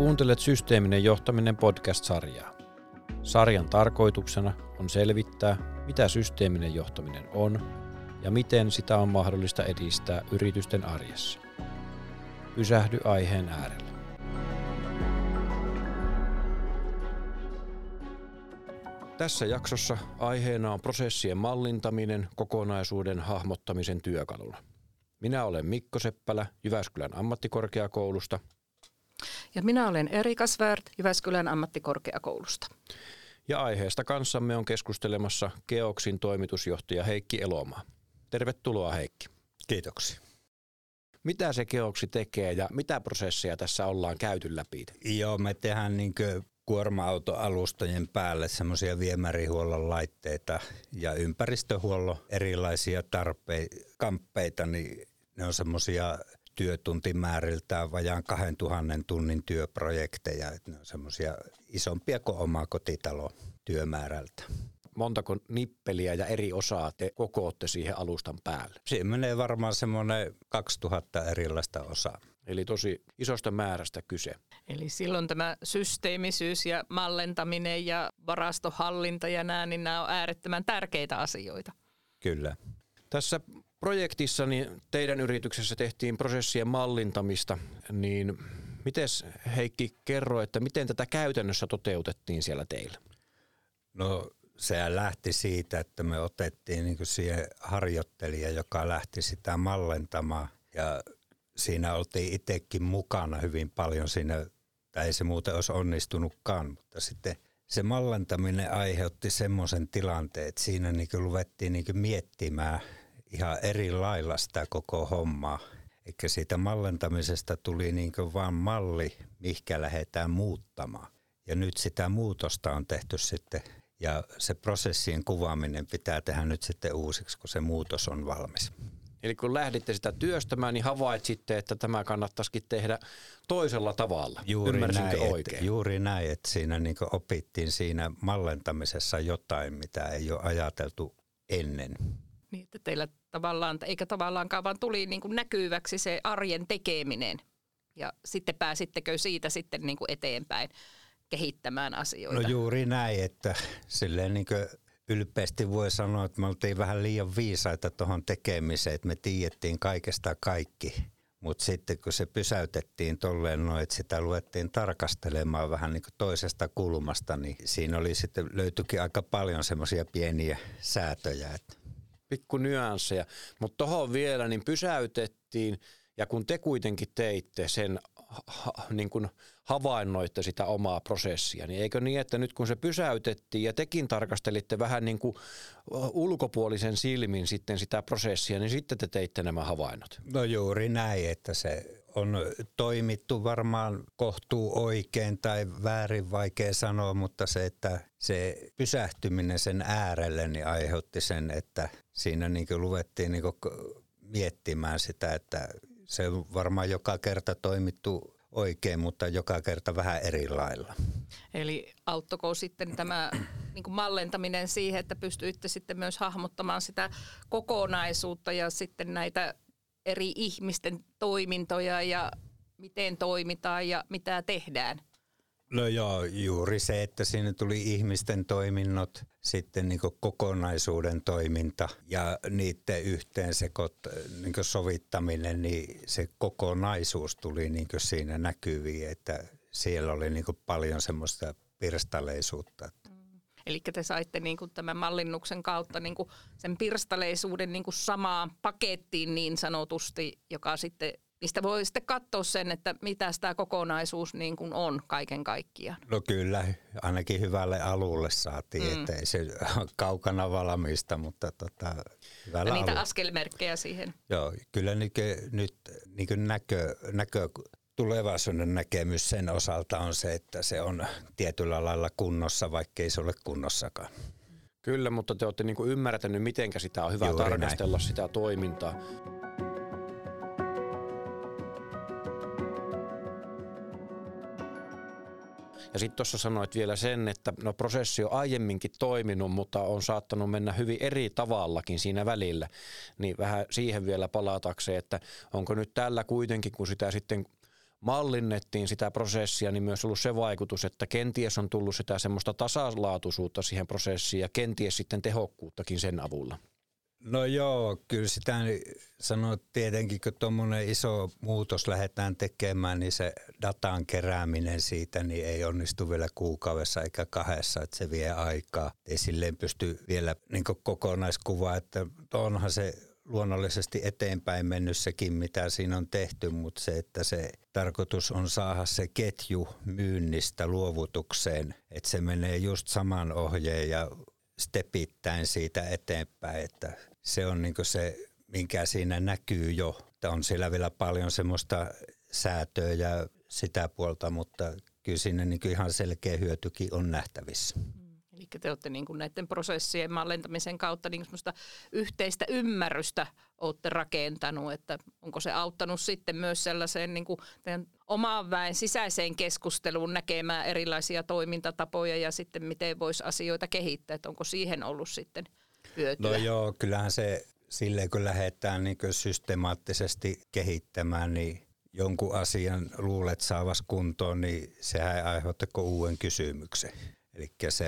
Kuuntelet Systeeminen johtaminen podcast-sarjaa. Sarjan tarkoituksena on selvittää, mitä systeeminen johtaminen on ja miten sitä on mahdollista edistää yritysten arjessa. Pysähdy aiheen äärelle. Tässä jaksossa aiheena on prosessien mallintaminen kokonaisuuden hahmottamisen työkaluna. Minä olen Mikko Seppälä Jyväskylän ammattikorkeakoulusta. Ja minä olen Erika Svärd Jyväskylän ammattikorkeakoulusta. Ja aiheesta kanssamme on keskustelemassa Keoksin toimitusjohtaja Heikki Elomaa. Tervetuloa Heikki. Kiitoksia. Mitä se Keoksi tekee ja mitä prosesseja tässä ollaan käyty läpi? Joo, me tehdään niin kuorma-autoalustojen päälle semmoisia viemärihuollon laitteita ja ympäristöhuollon erilaisia tarpeita, kamppeita, niin ne on semmoisia työtuntimääriltään vajaan 2000 tunnin työprojekteja. Että ne on semmoisia isompia kuin oma kotitalo työmäärältä. Montako nippeliä ja eri osaa te kokootte siihen alustan päälle? Siihen menee varmaan semmoinen 2000 erilaista osaa. Eli tosi isosta määrästä kyse. Eli silloin tämä systeemisyys ja mallentaminen ja varastohallinta ja nämä, niin nämä on äärettömän tärkeitä asioita. Kyllä. Tässä projektissa niin teidän yrityksessä tehtiin prosessien mallintamista, niin miten Heikki kerro, että miten tätä käytännössä toteutettiin siellä teillä? No se lähti siitä, että me otettiin niin siihen harjoittelija, joka lähti sitä mallentamaan ja siinä oltiin itsekin mukana hyvin paljon siinä, tai ei se muuten olisi onnistunutkaan, mutta sitten se mallentaminen aiheutti semmoisen tilanteen, että siinä niin luvettiin niin miettimään ihan eri lailla sitä koko hommaa. Eikä siitä mallentamisesta tuli niin vaan malli, mihinkä lähdetään muuttamaan. Ja nyt sitä muutosta on tehty sitten, ja se prosessien kuvaaminen pitää tehdä nyt sitten uusiksi, kun se muutos on valmis. Eli kun lähditte sitä työstämään, niin havaitsitte, että tämä kannattaisikin tehdä toisella tavalla. Juuri näin, oikein? Että, juuri näin, että siinä niin opittiin siinä mallentamisessa jotain, mitä ei ole ajateltu ennen. Niin, että teillä tavallaan, eikä tavallaankaan, vaan tuli niin kuin näkyväksi se arjen tekeminen. Ja sitten pääsittekö siitä sitten niin kuin eteenpäin kehittämään asioita? No juuri näin, että silleen niin kuin ylpeästi voi sanoa, että me oltiin vähän liian viisaita tuohon tekemiseen, että me tiedettiin kaikesta kaikki. Mutta sitten kun se pysäytettiin tolleen noin, että sitä luettiin tarkastelemaan vähän niin toisesta kulmasta, niin siinä oli sitten, löytyikin aika paljon semmoisia pieniä säätöjä. Että. Pikku nyansseja, mutta tuohon vielä niin pysäytettiin ja kun te kuitenkin teitte sen ha, niin kuin havainnoitte sitä omaa prosessia, niin eikö niin, että nyt kun se pysäytettiin ja tekin tarkastelitte vähän niin kuin ulkopuolisen silmin sitten sitä prosessia, niin sitten te teitte nämä havainnot? No juuri näin, että se on toimittu varmaan kohtuu oikein tai väärin, vaikea sanoa, mutta se, että se pysähtyminen sen äärelle niin aiheutti sen, että siinä niin luvettiin niin miettimään sitä, että se on varmaan joka kerta toimittu oikein, mutta joka kerta vähän eri lailla. Eli auttoko sitten tämä niin kuin mallentaminen siihen, että pystyitte sitten myös hahmottamaan sitä kokonaisuutta ja sitten näitä eri ihmisten toimintoja ja miten toimitaan ja mitä tehdään? No joo, juuri se, että siinä tuli ihmisten toiminnot, sitten niin kokonaisuuden toiminta ja niiden yhteen sekot, niin sovittaminen, niin se kokonaisuus tuli niin siinä näkyviin, että siellä oli niin paljon semmoista pirstaleisuutta. Eli te saitte niin kuin tämän mallinnuksen kautta niin kuin sen pirstaleisuuden niin kuin samaan pakettiin niin sanotusti, joka sitten mistä voi sitten katsoa sen, että mitä tämä kokonaisuus niin kuin on kaiken kaikkiaan. No kyllä, ainakin hyvälle alulle saatiin, mm. että ei se kaukana valmista, mutta tota, hyvällä niitä alulle. askelmerkkejä siihen. Joo, kyllä nyt, nyt niin näkö, näkö tulevaisuuden näkemys sen osalta on se, että se on tietyllä lailla kunnossa, vaikkei se ole kunnossakaan. Kyllä, mutta te olette niin ymmärtänyt, miten sitä on hyvä Juuri tarkastella näin. sitä toimintaa. Ja sitten tuossa sanoit vielä sen, että no prosessi on aiemminkin toiminut, mutta on saattanut mennä hyvin eri tavallakin siinä välillä. Niin vähän siihen vielä palatakseen, että onko nyt tällä kuitenkin, kun sitä sitten mallinnettiin sitä prosessia, niin myös ollut se vaikutus, että kenties on tullut sitä semmoista tasalaatuisuutta siihen prosessiin ja kenties sitten tehokkuuttakin sen avulla. No joo, kyllä sitä sanoo tietenkin, kun tuommoinen iso muutos lähdetään tekemään, niin se datan kerääminen siitä niin ei onnistu vielä kuukaudessa eikä kahdessa, että se vie aikaa. Ei silleen pysty vielä niin kokonaiskuvaa, että onhan se luonnollisesti eteenpäin mennyt sekin, mitä siinä on tehty, mutta se, että se tarkoitus on saada se ketju myynnistä luovutukseen, että se menee just saman ohjeen ja stepittäin siitä eteenpäin, että se on niin se, minkä siinä näkyy jo. Että on siellä vielä paljon semmoista säätöä ja sitä puolta, mutta kyllä siinä niin ihan selkeä hyötykin on nähtävissä. Te olette niin kuin näiden prosessien mallentamisen kautta niin yhteistä ymmärrystä olette rakentanut, että onko se auttanut sitten myös sellaiseen niin kuin oman väen sisäiseen keskusteluun näkemään erilaisia toimintatapoja ja sitten miten voisi asioita kehittää, että onko siihen ollut sitten hyötyä? No joo, kyllähän se silleen kun lähdetään niin systemaattisesti kehittämään, niin jonkun asian luulet saavas kuntoon, niin sehän aiheuttako uuden kysymyksen. Eli se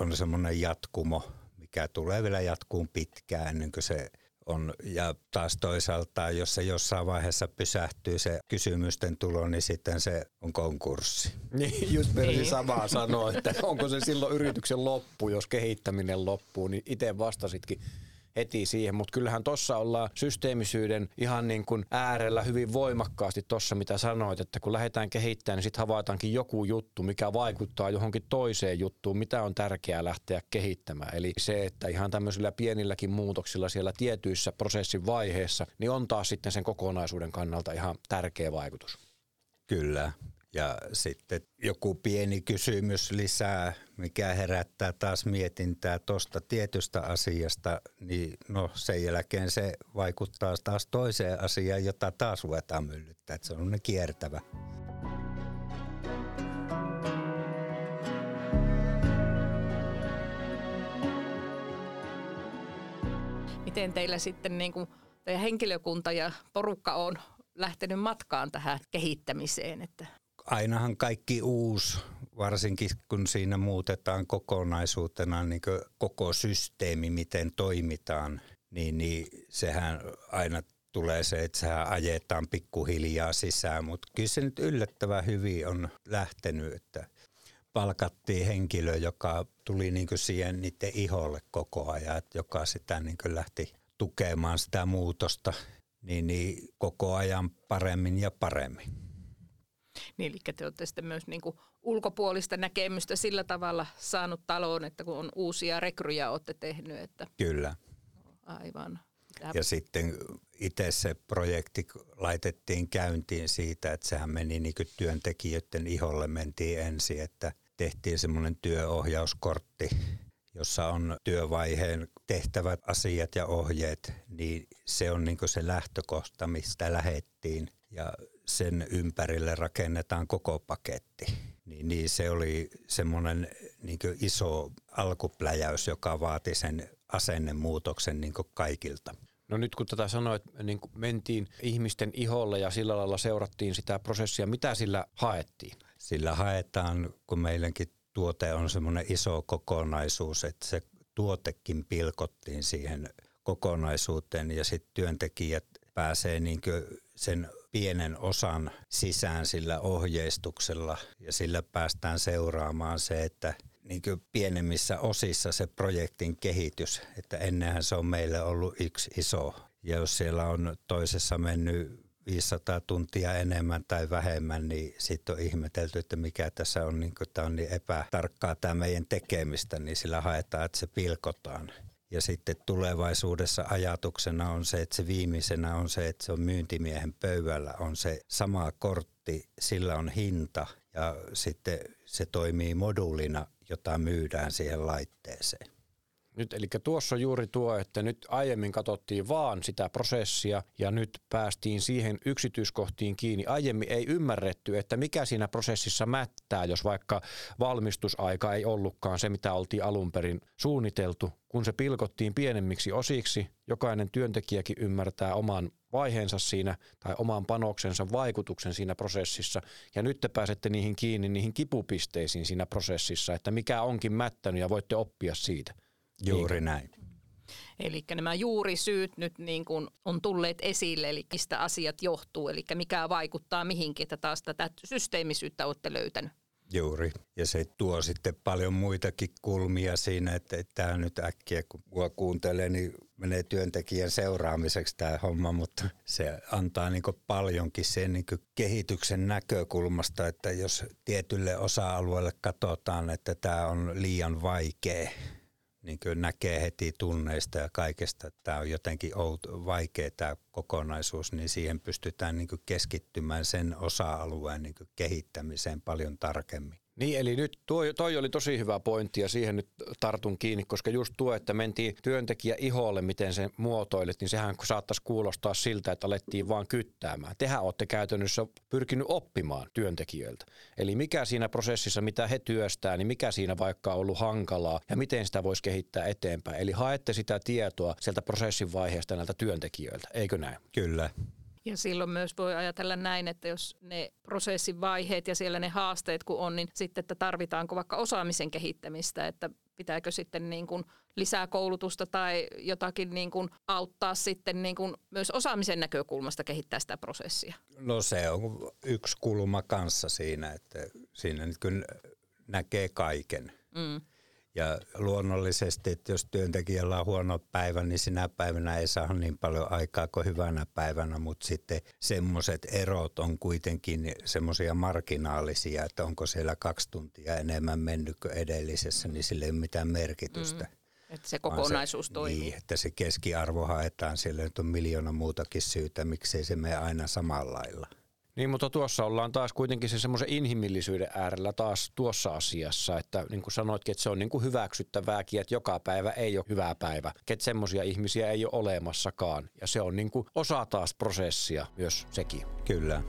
on semmoinen jatkumo, mikä tulee vielä jatkuun pitkään ennen kuin se on. Ja taas toisaalta, jos se jossain vaiheessa pysähtyy se kysymysten tulo, niin sitten se on konkurssi. Niin, just niin. samaa sanoa, että onko se silloin yrityksen loppu, jos kehittäminen loppuu, niin itse vastasitkin heti siihen, mutta kyllähän tuossa ollaan systeemisyyden ihan niin kuin äärellä hyvin voimakkaasti tuossa, mitä sanoit, että kun lähdetään kehittämään, niin sitten havaitaankin joku juttu, mikä vaikuttaa johonkin toiseen juttuun, mitä on tärkeää lähteä kehittämään. Eli se, että ihan tämmöisillä pienilläkin muutoksilla siellä tietyissä prosessin vaiheessa, niin on taas sitten sen kokonaisuuden kannalta ihan tärkeä vaikutus. Kyllä. Ja sitten joku pieni kysymys lisää, mikä herättää taas mietintää tuosta tietystä asiasta, niin no sen jälkeen se vaikuttaa taas toiseen asiaan, jota taas ruvetaan myllyttää. Että se on kiertävä. Miten teillä sitten niin kuin teidän henkilökunta ja porukka on lähtenyt matkaan tähän kehittämiseen? Että ainahan kaikki uusi, varsinkin kun siinä muutetaan kokonaisuutena niin koko systeemi, miten toimitaan, niin, niin sehän aina tulee se, että sehän ajetaan pikkuhiljaa sisään, mutta kyllä se nyt yllättävän hyvin on lähtenyt, että palkattiin henkilö, joka tuli niin siihen niiden iholle koko ajan, joka sitä niin lähti tukemaan sitä muutosta niin, niin koko ajan paremmin ja paremmin. Niin, eli te olette sitten myös niin kuin ulkopuolista näkemystä sillä tavalla saanut taloon, että kun on uusia rekryjä olette tehnyt. Että Kyllä. Aivan. Ja sitten itse se projekti laitettiin käyntiin siitä, että sehän meni niin kuin työntekijöiden iholle mentiin ensin, että tehtiin semmoinen työohjauskortti, jossa on työvaiheen tehtävät asiat ja ohjeet, niin se on niin se lähtökohta, mistä lähettiin. Ja sen ympärille rakennetaan koko paketti. Niin, niin se oli semmoinen niin iso alkupläjäys, joka vaati sen asennemuutoksen niin kaikilta. No nyt kun tätä sanoit, niin kun mentiin ihmisten iholle ja sillä lailla seurattiin sitä prosessia, mitä sillä haettiin? Sillä haetaan, kun meidänkin tuote on semmoinen iso kokonaisuus, että se tuotekin pilkottiin siihen kokonaisuuteen ja sitten työntekijät pääsee niin sen pienen osan sisään sillä ohjeistuksella ja sillä päästään seuraamaan se, että niin pienemmissä osissa se projektin kehitys, että ennenhän se on meille ollut yksi iso. Ja jos siellä on toisessa mennyt 500 tuntia enemmän tai vähemmän, niin sitten on ihmetelty, että mikä tässä on, niin tämä on niin epätarkkaa tämä meidän tekemistä, niin sillä haetaan, että se pilkotaan. Ja sitten tulevaisuudessa ajatuksena on se, että se viimeisenä on se, että se on myyntimiehen pöydällä, on se sama kortti, sillä on hinta ja sitten se toimii moduulina, jota myydään siihen laitteeseen. Nyt, eli tuossa on juuri tuo, että nyt aiemmin katsottiin vaan sitä prosessia ja nyt päästiin siihen yksityiskohtiin kiinni. Aiemmin ei ymmärretty, että mikä siinä prosessissa mättää, jos vaikka valmistusaika ei ollutkaan se, mitä oltiin alun perin suunniteltu. Kun se pilkottiin pienemmiksi osiksi, jokainen työntekijäkin ymmärtää oman vaiheensa siinä tai oman panoksensa vaikutuksen siinä prosessissa ja nyt te pääsette niihin kiinni, niihin kipupisteisiin siinä prosessissa, että mikä onkin mättänyt ja voitte oppia siitä. Juuri näin. Eli nämä juurisyyt nyt niin kuin on tulleet esille, eli mistä asiat johtuu, eli mikä vaikuttaa mihinkin, että taas tätä systeemisyyttä olette löytänyt. Juuri. Ja se tuo sitten paljon muitakin kulmia siinä, että tämä nyt äkkiä kun kuuntelee, niin menee työntekijän seuraamiseksi tämä homma, mutta se antaa niin paljonkin sen niin kehityksen näkökulmasta, että jos tietylle osa-alueelle katsotaan, että tämä on liian vaikea, niin kuin näkee heti tunneista ja kaikesta, että tämä on jotenkin outo, vaikea tämä kokonaisuus, niin siihen pystytään niin keskittymään sen osa-alueen niin kehittämiseen paljon tarkemmin. Niin, eli nyt tuo, toi oli tosi hyvä pointti ja siihen nyt tartun kiinni, koska just tuo, että mentiin työntekijä iholle, miten se muotoilet, niin sehän saattaisi kuulostaa siltä, että alettiin vaan kyttäämään. Tehän olette käytännössä pyrkinyt oppimaan työntekijöiltä. Eli mikä siinä prosessissa, mitä he työstää, niin mikä siinä vaikka on ollut hankalaa ja miten sitä voisi kehittää eteenpäin. Eli haette sitä tietoa sieltä prosessin vaiheesta näiltä työntekijöiltä, eikö näin? Kyllä. Ja silloin myös voi ajatella näin, että jos ne prosessin vaiheet ja siellä ne haasteet kun on, niin sitten, että tarvitaanko vaikka osaamisen kehittämistä, että pitääkö sitten niin kuin lisää koulutusta tai jotakin niin kuin auttaa sitten niin kuin myös osaamisen näkökulmasta kehittää sitä prosessia? No se on yksi kulma kanssa siinä, että siinä nyt kyllä näkee kaiken. Mm. Ja luonnollisesti, että jos työntekijällä on huono päivä, niin sinä päivänä ei saa niin paljon aikaa kuin hyvänä päivänä, mutta sitten semmoiset erot on kuitenkin semmoisia marginaalisia, että onko siellä kaksi tuntia enemmän mennyt kuin edellisessä, niin sillä ei ole mitään merkitystä. Mm. Että se kokonaisuus se, toimii. Niin, että se keskiarvo haetaan, siellä on miljoona muutakin syytä, miksei se mene aina samalla lailla. Niin, mutta tuossa ollaan taas kuitenkin se semmoisen inhimillisyyden äärellä taas tuossa asiassa, että niin kuin sanoitkin, että se on niin kuin hyväksyttävääkin, että joka päivä ei ole hyvä päivä, että semmoisia ihmisiä ei ole olemassakaan. Ja se on niin kuin osa taas prosessia myös sekin. Kyllä.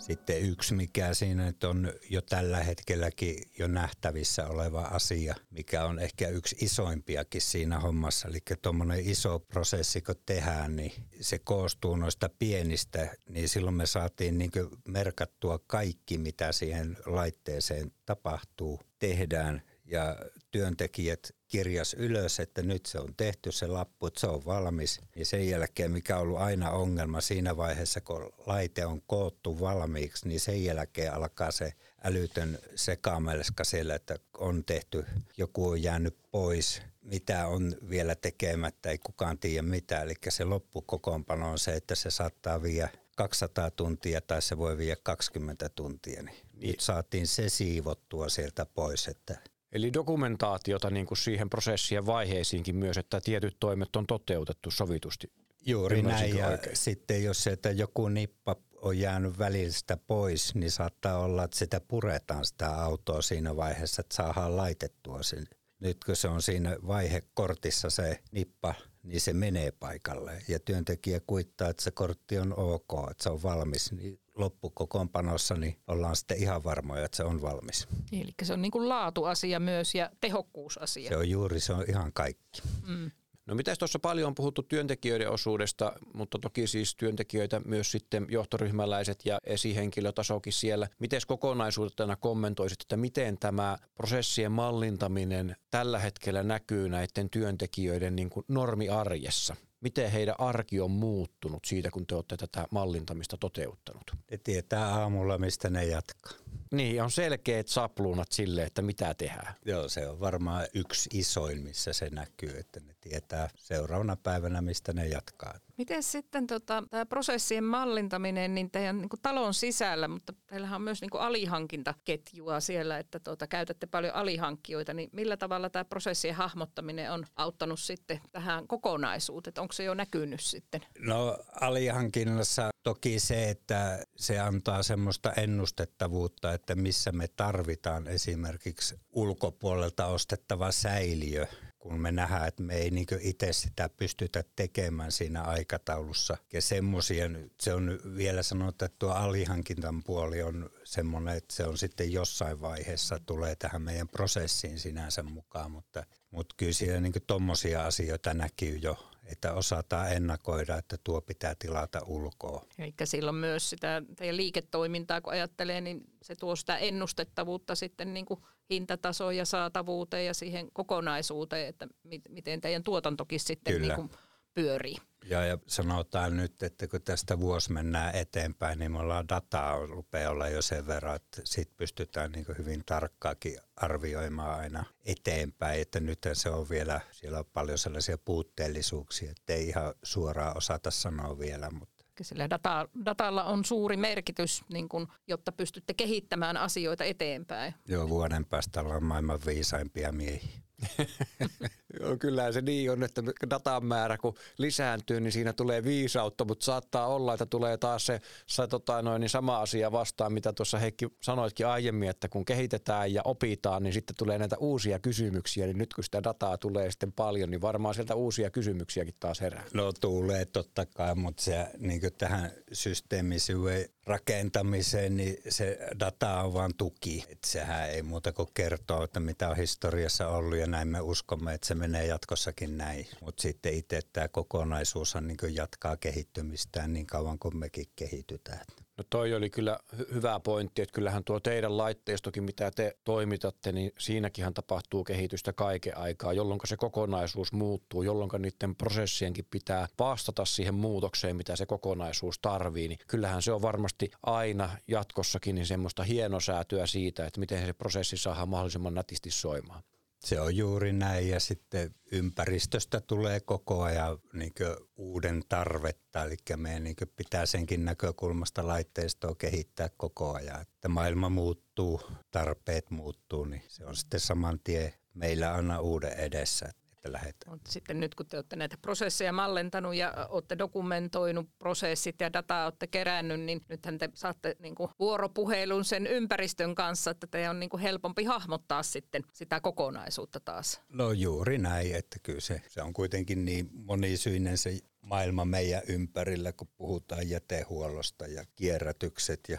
Sitten yksi, mikä siinä nyt on jo tällä hetkelläkin jo nähtävissä oleva asia, mikä on ehkä yksi isoimpiakin siinä hommassa. Eli tuommoinen iso prosessi, kun tehdään, niin se koostuu noista pienistä, niin silloin me saatiin niin merkattua kaikki, mitä siihen laitteeseen tapahtuu, tehdään ja työntekijät kirjas ylös, että nyt se on tehty se lappu, että se on valmis. Ja sen jälkeen, mikä on ollut aina ongelma siinä vaiheessa, kun laite on koottu valmiiksi, niin sen jälkeen alkaa se älytön sekaamelska siellä, että on tehty, joku on jäänyt pois, mitä on vielä tekemättä, ei kukaan tiedä mitä. Eli se loppukokoonpano on se, että se saattaa viedä 200 tuntia tai se voi viedä 20 tuntia. Niin nyt saatiin se siivottua sieltä pois, että Eli dokumentaatiota niin kuin siihen prosessien vaiheisiinkin myös, että tietyt toimet on toteutettu sovitusti. Juuri näin. Ja sitten jos se, että joku nippa on jäänyt välistä pois, niin saattaa olla, että sitä puretaan sitä autoa siinä vaiheessa, että saadaan laitettua sen. Nyt kun se on siinä vaihekortissa se nippa, niin se menee paikalle. Ja työntekijä kuittaa, että se kortti on ok, että se on valmis. Niin loppukokoonpanossa, niin ollaan sitten ihan varmoja, että se on valmis. Eli se on niin kuin laatuasia myös ja tehokkuusasia. Se on juuri, se on ihan kaikki. Mm. No mitäs tuossa paljon on puhuttu työntekijöiden osuudesta, mutta toki siis työntekijöitä myös sitten johtoryhmäläiset ja esihenkilötasokin siellä. Miten kokonaisuutena kommentoisit, että miten tämä prosessien mallintaminen tällä hetkellä näkyy näiden työntekijöiden niin kuin normiarjessa? Miten heidän arki on muuttunut siitä, kun te olette tätä mallintamista toteuttanut? Ne tietää aamulla, mistä ne jatkaa. Niin, on selkeät sapluunat sille, että mitä tehdään. Joo, se on varmaan yksi isoin, missä se näkyy, että ne tietää seuraavana päivänä, mistä ne jatkaa. Miten sitten tota, tämä prosessien mallintaminen niin teidän niin kuin talon sisällä, mutta teillähän on myös niin kuin alihankintaketjua siellä, että tuota, käytätte paljon alihankkijoita, niin millä tavalla tämä prosessien hahmottaminen on auttanut sitten tähän kokonaisuuteen? Onko se jo näkynyt sitten? No alihankinnassa toki se, että se antaa semmoista ennustettavuutta, että missä me tarvitaan esimerkiksi ulkopuolelta ostettava säiliö kun me nähdään, että me ei niin itse sitä pystytä tekemään siinä aikataulussa. Ja semmoisia, se on vielä sanottu, että tuo alihankintan puoli on semmoinen, että se on sitten jossain vaiheessa tulee tähän meidän prosessiin sinänsä mukaan, mutta, mutta kyllä siellä niin tuommoisia asioita näkyy jo että osataan ennakoida, että tuo pitää tilata ulkoa. Eli silloin myös sitä teidän liiketoimintaa, kun ajattelee, niin se tuo sitä ennustettavuutta sitten niin kuin hintatasoon ja saatavuuteen ja siihen kokonaisuuteen, että miten teidän tuotantokin sitten niin kuin pyörii. Ja, ja sanotaan nyt, että kun tästä vuosi mennään eteenpäin, niin me ollaan dataa rupeaa olla jo sen verran, että siitä pystytään niin hyvin tarkkaakin arvioimaan aina eteenpäin. Että nyt se on vielä, siellä on paljon sellaisia puutteellisuuksia, että ei ihan suoraan osata sanoa vielä, mutta sillä data, datalla on suuri merkitys, niin kun, jotta pystytte kehittämään asioita eteenpäin. Joo, vuoden päästä ollaan maailman viisaimpia miehiä. Joo, kyllä se niin on, että datan määrä kun lisääntyy, niin siinä tulee viisautta, mutta saattaa olla, että tulee taas se, se tota, noin, niin sama asia vastaan, mitä tuossa Heikki sanoitkin aiemmin, että kun kehitetään ja opitaan, niin sitten tulee näitä uusia kysymyksiä, niin nyt kun sitä dataa tulee sitten paljon, niin varmaan sieltä uusia kysymyksiäkin taas herää. No tulee totta kai, mutta se niin tähän systeemisyyden rakentamiseen, niin se data on vain tuki. Et sehän ei muuta kuin kertoa, että mitä on historiassa ollut ja näin me uskomme, että se menee jatkossakin näin. Mutta sitten itse tämä kokonaisuus niin jatkaa kehittymistään niin kauan kuin mekin kehitytään. No toi oli kyllä hy- hyvä pointti, että kyllähän tuo teidän laitteistokin, mitä te toimitatte, niin siinäkin tapahtuu kehitystä kaiken aikaa, jolloin se kokonaisuus muuttuu, jolloin niiden prosessienkin pitää vastata siihen muutokseen, mitä se kokonaisuus tarvii. Niin kyllähän se on varmasti aina jatkossakin niin semmoista hienosäätöä siitä, että miten se prosessi saadaan mahdollisimman nätisti soimaan. Se on juuri näin ja sitten ympäristöstä tulee koko ajan niin uuden tarvetta, eli meidän niin pitää senkin näkökulmasta laitteistoa kehittää koko ajan. Että maailma muuttuu, tarpeet muuttuu, niin se on sitten saman tien meillä aina uuden edessä että lähdetään. Mut sitten nyt kun te olette näitä prosesseja mallentanut ja olette dokumentoinut prosessit ja dataa olette kerännyt, niin nythän te saatte niin kuin vuoropuhelun sen ympäristön kanssa, että teidän on niin kuin helpompi hahmottaa sitten sitä kokonaisuutta taas. No juuri näin, että kyllä se, se on kuitenkin niin monisyinen se maailma meidän ympärillä, kun puhutaan jätehuollosta ja kierrätykset ja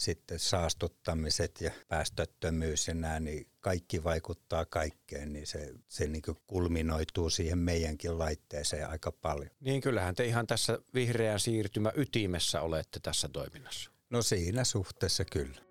sitten saastuttamiset ja päästöttömyys ja nämä, niin kaikki vaikuttaa kaikkeen, niin se, se niin kulminoituu siihen meidänkin laitteeseen aika paljon. Niin kyllähän te ihan tässä vihreän siirtymä ytimessä olette tässä toiminnassa. No siinä suhteessa kyllä.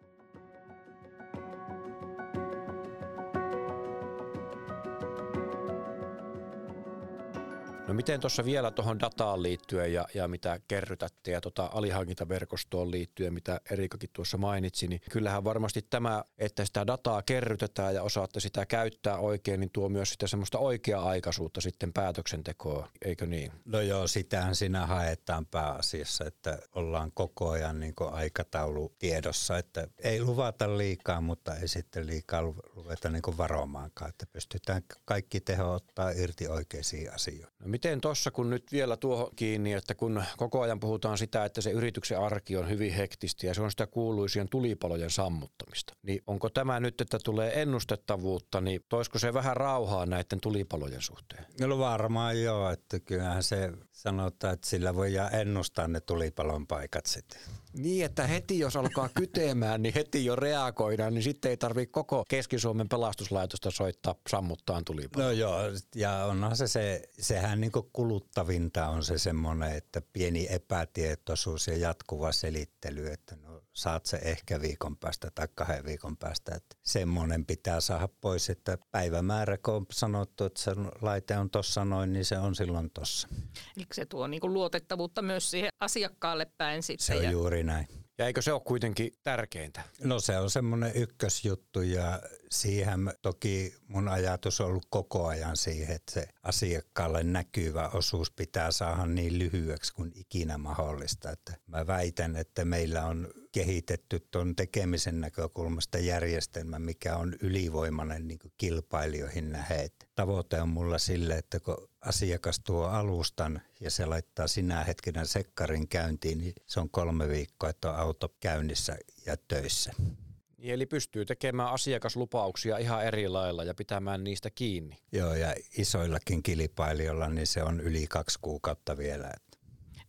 No miten tuossa vielä tuohon dataan liittyen ja, ja mitä kerrytätte ja tota alihankintaverkostoon liittyen, mitä Erikakin tuossa mainitsi, niin kyllähän varmasti tämä, että sitä dataa kerrytetään ja osaatte sitä käyttää oikein, niin tuo myös sitä semmoista oikea-aikaisuutta sitten päätöksentekoon, eikö niin? No joo, sitähän siinä haetaan pääasiassa, että ollaan koko ajan niin aikataulu tiedossa, että ei luvata liikaa, mutta ei sitten liikaa ruveta niin varomaankaan, että pystytään kaikki teho ottaa irti oikeisiin asioihin. No miten tuossa, kun nyt vielä tuohon kiinni, että kun koko ajan puhutaan sitä, että se yrityksen arki on hyvin hektistä ja se on sitä kuuluisien tulipalojen sammuttamista, niin onko tämä nyt, että tulee ennustettavuutta, niin toisko se vähän rauhaa näiden tulipalojen suhteen? No varmaan joo, että kyllähän se sanotaan, että sillä voi ennustaa ne tulipalon paikat sitten. Niin, että heti jos alkaa kyteemään, niin heti jo reagoidaan, niin sitten ei tarvitse koko Keski-Suomen pelastuslaitosta soittaa sammuttaan tulipaloa. No joo, ja onhan se, se sehän niin kuluttavinta on se semmoinen, että pieni epätietoisuus ja jatkuva selittely, että no saat se ehkä viikon päästä tai kahden viikon päästä. Että semmoinen pitää saada pois, että päivämäärä, kun on sanottu, että se laite on tuossa noin, niin se on silloin tuossa. Eli se tuo niin luotettavuutta myös siihen asiakkaalle päin sitten. Se on ja... juuri näin. Ja eikö se ole kuitenkin tärkeintä? No se on semmoinen ykkösjuttu ja siihen toki mun ajatus on ollut koko ajan siihen, että se asiakkaalle näkyvä osuus pitää saada niin lyhyeksi kuin ikinä mahdollista. Että mä väitän, että meillä on kehitetty tuon tekemisen näkökulmasta järjestelmä, mikä on ylivoimainen niin kilpailijoihin nähden. Tavoite on mulla sille, että kun asiakas tuo alustan ja se laittaa sinä hetkenä sekkarin käyntiin, niin se on kolme viikkoa, että on auto käynnissä ja töissä. Niin, eli pystyy tekemään asiakaslupauksia ihan eri lailla ja pitämään niistä kiinni. Joo, ja isoillakin kilpailijoilla niin se on yli kaksi kuukautta vielä.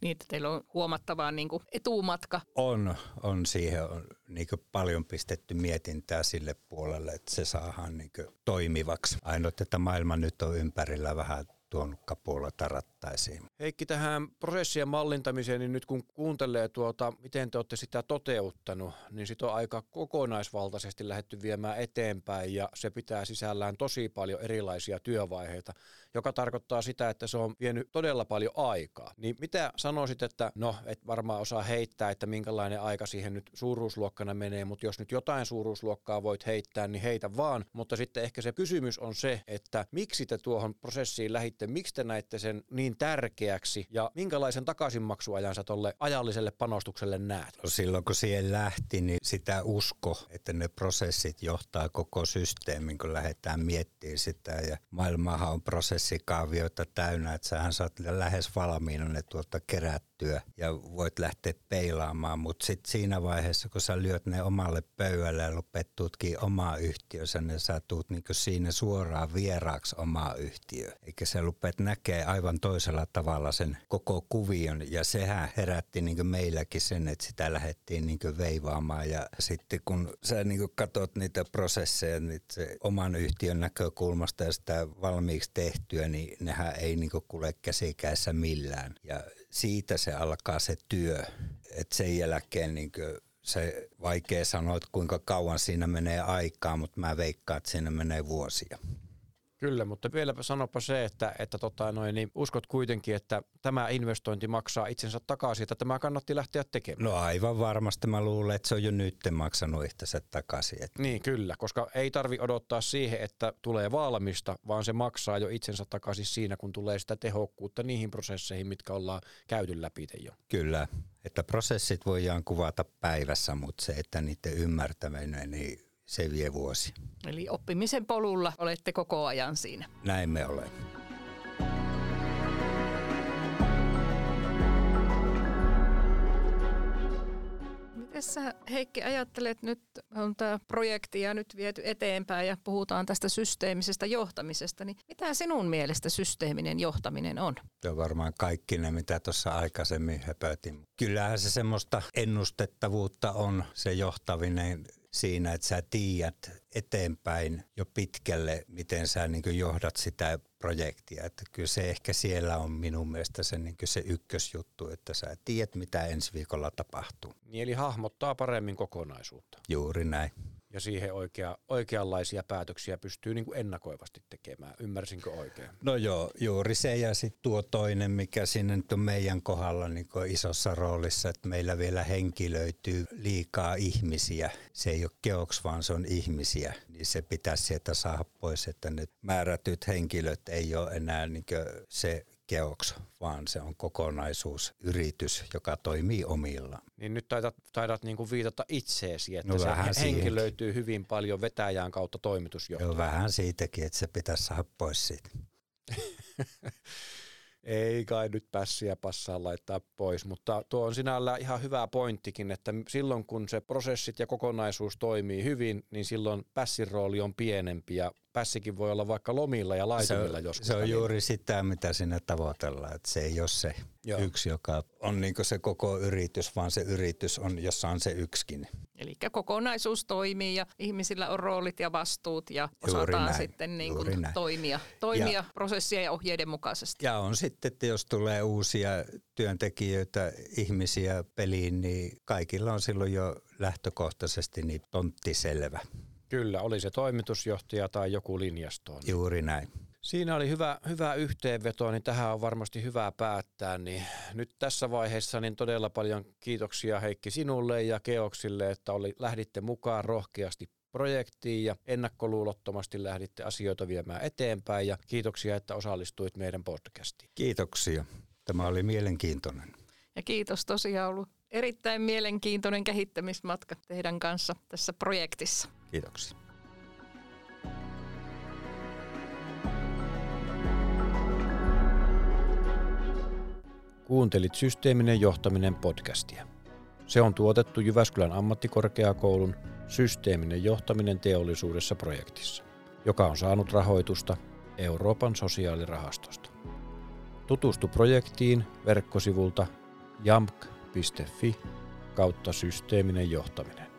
Niin, että teillä on huomattavaa niin kuin etumatka. On, on siihen on niin paljon pistetty mietintää sille puolelle, että se saadaan niin toimivaksi. Ainoa, että maailma nyt on ympärillä vähän tuon kapuolata rattaisiin. Heikki, tähän prosessien mallintamiseen, niin nyt kun kuuntelee tuota, miten te olette sitä toteuttanut, niin sitä on aika kokonaisvaltaisesti lähetty viemään eteenpäin ja se pitää sisällään tosi paljon erilaisia työvaiheita, joka tarkoittaa sitä, että se on vienyt todella paljon aikaa. Niin mitä sanoisit, että no, et varmaan osaa heittää, että minkälainen aika siihen nyt suuruusluokkana menee, mutta jos nyt jotain suuruusluokkaa voit heittää, niin heitä vaan. Mutta sitten ehkä se kysymys on se, että miksi te tuohon prosessiin lähitte, miksi te näitte sen niin tärkeäksi ja minkälaisen takaisinmaksuajan sä tolle ajalliselle panostukselle näet? No silloin kun siihen lähti, niin sitä usko, että ne prosessit johtaa koko systeemin, kun lähdetään miettimään sitä ja maailmahan on prosessi prosessikaavioita täynnä, että sähän saat lähes valmiina ne tuolta kerättyä ja voit lähteä peilaamaan, mutta sitten siinä vaiheessa, kun sä lyöt ne omalle pöydälle ja rupeat tutkimaan omaa yhtiössä, niin sä tuut niinku siinä suoraan vieraaksi omaa yhtiö. Eikä sä rupeat näkee aivan toisella tavalla sen koko kuvion ja sehän herätti niinku meilläkin sen, että sitä lähdettiin niinku veivaamaan ja sitten kun sä niinku katot niitä prosesseja niin se oman yhtiön näkökulmasta ja sitä valmiiksi tehty tehtyä, niin nehän ei niin kuule käsikäessä millään. Ja siitä se alkaa se työ, että sen jälkeen niin se vaikea sanoa, että kuinka kauan siinä menee aikaa, mutta mä veikkaan, että siinä menee vuosia. Kyllä, mutta vielä sanopa se, että, että tota noin, niin uskot kuitenkin, että tämä investointi maksaa itsensä takaisin, että tämä kannatti lähteä tekemään. No aivan varmasti mä luulen, että se on jo nyt maksanut itsensä takaisin. Että. Niin kyllä, koska ei tarvi odottaa siihen, että tulee valmista, vaan se maksaa jo itsensä takaisin siinä, kun tulee sitä tehokkuutta niihin prosesseihin, mitkä ollaan käyty läpi jo. Kyllä, että prosessit voidaan kuvata päivässä, mutta se, että niiden ymmärtäminen, niin se vie vuosi. Eli oppimisen polulla olette koko ajan siinä. Näin me olemme. Miten sä Heikki ajattelet nyt, on tämä projekti ja nyt viety eteenpäin ja puhutaan tästä systeemisestä johtamisesta, niin mitä sinun mielestä systeeminen johtaminen on? Se on varmaan kaikki ne, mitä tuossa aikaisemmin höpötin. Kyllähän se semmoista ennustettavuutta on se johtaminen siinä, että sä tiedät eteenpäin jo pitkälle, miten sä niin johdat sitä projektia. Että kyllä se ehkä siellä on minun mielestä se, niin se ykkösjuttu, että sä tiedät, mitä ensi viikolla tapahtuu. Niin eli hahmottaa paremmin kokonaisuutta. Juuri näin ja siihen oikea, oikeanlaisia päätöksiä pystyy niin kuin ennakoivasti tekemään. Ymmärsinkö oikein? No joo, juuri se ja sitten tuo toinen, mikä sinne nyt on meidän kohdalla niin isossa roolissa, että meillä vielä henkilöityy liikaa ihmisiä. Se ei ole keoks, vaan se on ihmisiä. Niin se pitäisi sieltä saada pois, että ne määrätyt henkilöt ei ole enää niin se keoks, vaan se on kokonaisuus, yritys, joka toimii omilla. Niin nyt taidat, taidat niin kuin viitata itseesi, että no se henki löytyy hyvin paljon vetäjään kautta toimitusjohtajan. Joo, vähän siitäkin, että se pitäisi saada pois siitä. ei kai nyt pässiä passaa laittaa pois, mutta tuo on sinällään ihan hyvä pointtikin, että silloin kun se prosessit ja kokonaisuus toimii hyvin, niin silloin pässin rooli on pienempi ja pässikin voi olla vaikka lomilla ja laitumilla se, joskus. Se on juuri sitä, mitä sinne tavoitellaan, että se ei ole se Joo. yksi, joka on niin se koko yritys, vaan se yritys on, jossa on se yksikin. Eli kokonaisuus toimii ja ihmisillä on roolit ja vastuut ja osataan näin, sitten niin kuin toimia, toimia ja, prosessien ja ohjeiden mukaisesti. Ja on sitten, että jos tulee uusia työntekijöitä, ihmisiä peliin, niin kaikilla on silloin jo lähtökohtaisesti niin tontti selvä. Kyllä, oli se toimitusjohtaja tai joku linjastoon. Juuri näin. Siinä oli hyvä, hyvä yhteenveto, niin tähän on varmasti hyvä päättää. Niin nyt tässä vaiheessa niin todella paljon kiitoksia Heikki sinulle ja Keoksille, että oli, lähditte mukaan rohkeasti projektiin ja ennakkoluulottomasti lähditte asioita viemään eteenpäin ja kiitoksia, että osallistuit meidän podcastiin. Kiitoksia. Tämä oli mielenkiintoinen. Ja kiitos tosiaan ollut erittäin mielenkiintoinen kehittämismatka teidän kanssa tässä projektissa. Kiitoksia. Kuuntelit Systeeminen johtaminen podcastia. Se on tuotettu Jyväskylän ammattikorkeakoulun systeeminen johtaminen teollisuudessa projektissa, joka on saanut rahoitusta Euroopan sosiaalirahastosta. Tutustu projektiin verkkosivulta jamk.fi kautta systeeminen johtaminen.